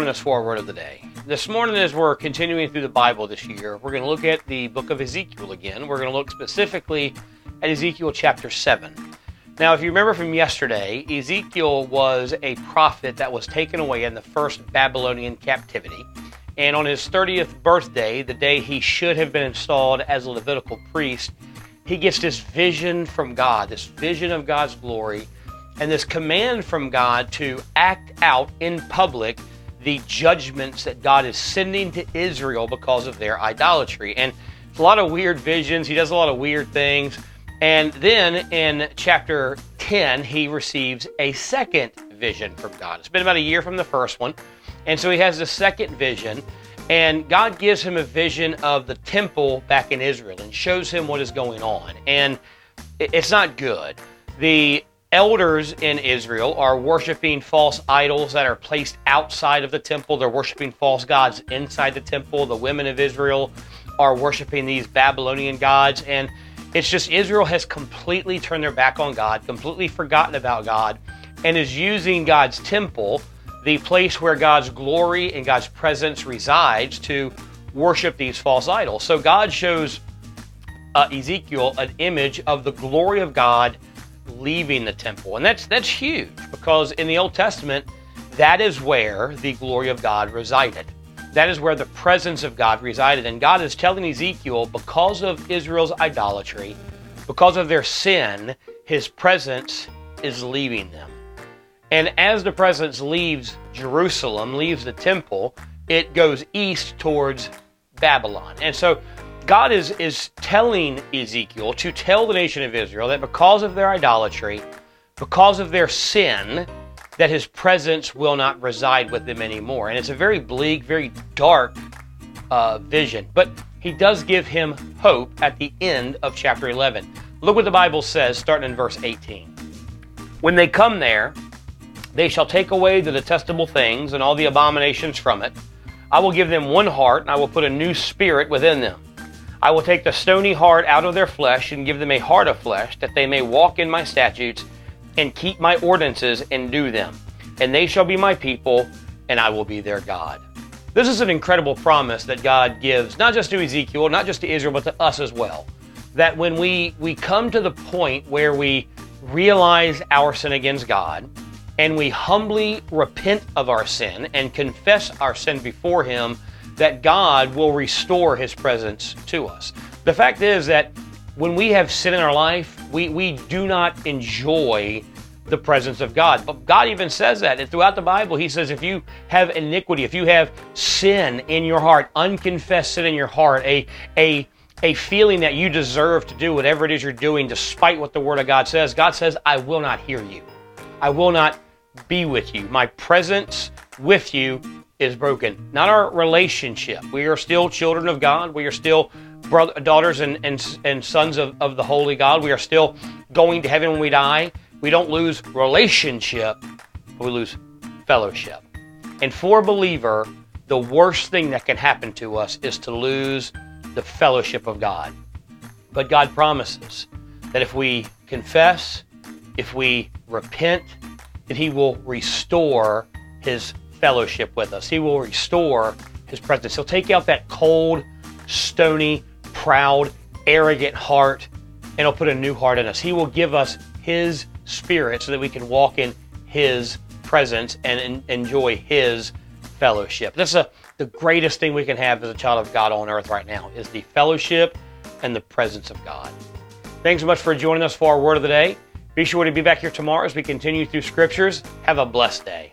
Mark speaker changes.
Speaker 1: joining us for our word of the day. This morning, as we're continuing through the Bible this year, we're going to look at the book of Ezekiel again. We're going to look specifically at Ezekiel chapter 7. Now, if you remember from yesterday, Ezekiel was a prophet that was taken away in the first Babylonian captivity. And on his 30th birthday, the day he should have been installed as a Levitical priest, he gets this vision from God, this vision of God's glory and this command from God to act out in public the judgments that God is sending to Israel because of their idolatry. And it's a lot of weird visions. He does a lot of weird things. And then in chapter 10, he receives a second vision from God. It's been about a year from the first one. And so he has the second vision. And God gives him a vision of the temple back in Israel and shows him what is going on. And it's not good. The elders in Israel are worshiping false idols that are placed outside of the temple. They're worshiping false gods inside the temple. The women of Israel are worshiping these Babylonian gods. And it's just Israel has completely turned their back on God, completely forgotten about God, and is using God's temple, the place where God's glory and God's presence resides, to worship these false idols. So God shows uh, Ezekiel an image of the glory of God leaving the temple. And that's that's huge because in the Old Testament, that is where the glory of God resided. That is where the presence of God resided. And God is telling Ezekiel, because of Israel's idolatry, because of their sin, his presence is leaving them. And as the presence leaves Jerusalem, leaves the temple, it goes east towards Babylon. And so God is, is telling Ezekiel to tell the nation of Israel that because of their idolatry, because of their sin, that his presence will not reside with them anymore. And it's a very bleak, very dark uh, vision. But he does give him hope at the end of chapter 11. Look what the Bible says, starting in verse 18. When they come there, they shall take away the detestable things and all the abominations from it. I will give them one heart, and I will put a new spirit within them. I will take the stony heart out of their flesh and give them a heart of flesh, that they may walk in my statutes and keep my ordinances and do them. And they shall be my people, and I will be their God. This is an incredible promise that God gives, not just to Ezekiel, not just to Israel, but to us as well. That when we, we come to the point where we realize our sin against God, and we humbly repent of our sin and confess our sin before Him, that God will restore his presence to us. The fact is that when we have sin in our life, we, we do not enjoy the presence of God. But God even says that. And throughout the Bible, He says, if you have iniquity, if you have sin in your heart, unconfessed sin in your heart, a, a, a feeling that you deserve to do whatever it is you're doing despite what the Word of God says, God says, I will not hear you. I will not be with you. My presence with you is broken, not our relationship. We are still children of God. We are still brother, daughters and, and, and sons of, of the Holy God. We are still going to heaven when we die. We don't lose relationship, we lose fellowship. And for a believer, the worst thing that can happen to us is to lose the fellowship of God. But God promises that if we confess, if we repent, that He will restore His fellowship with us. He will restore his presence. He'll take out that cold, stony, proud, arrogant heart and he'll put a new heart in us. He will give us his spirit so that we can walk in his presence and enjoy his fellowship. That's a, the greatest thing we can have as a child of God on earth right now is the fellowship and the presence of God. Thanks so much for joining us for our word of the day. Be sure to be back here tomorrow as we continue through scriptures. Have a blessed day.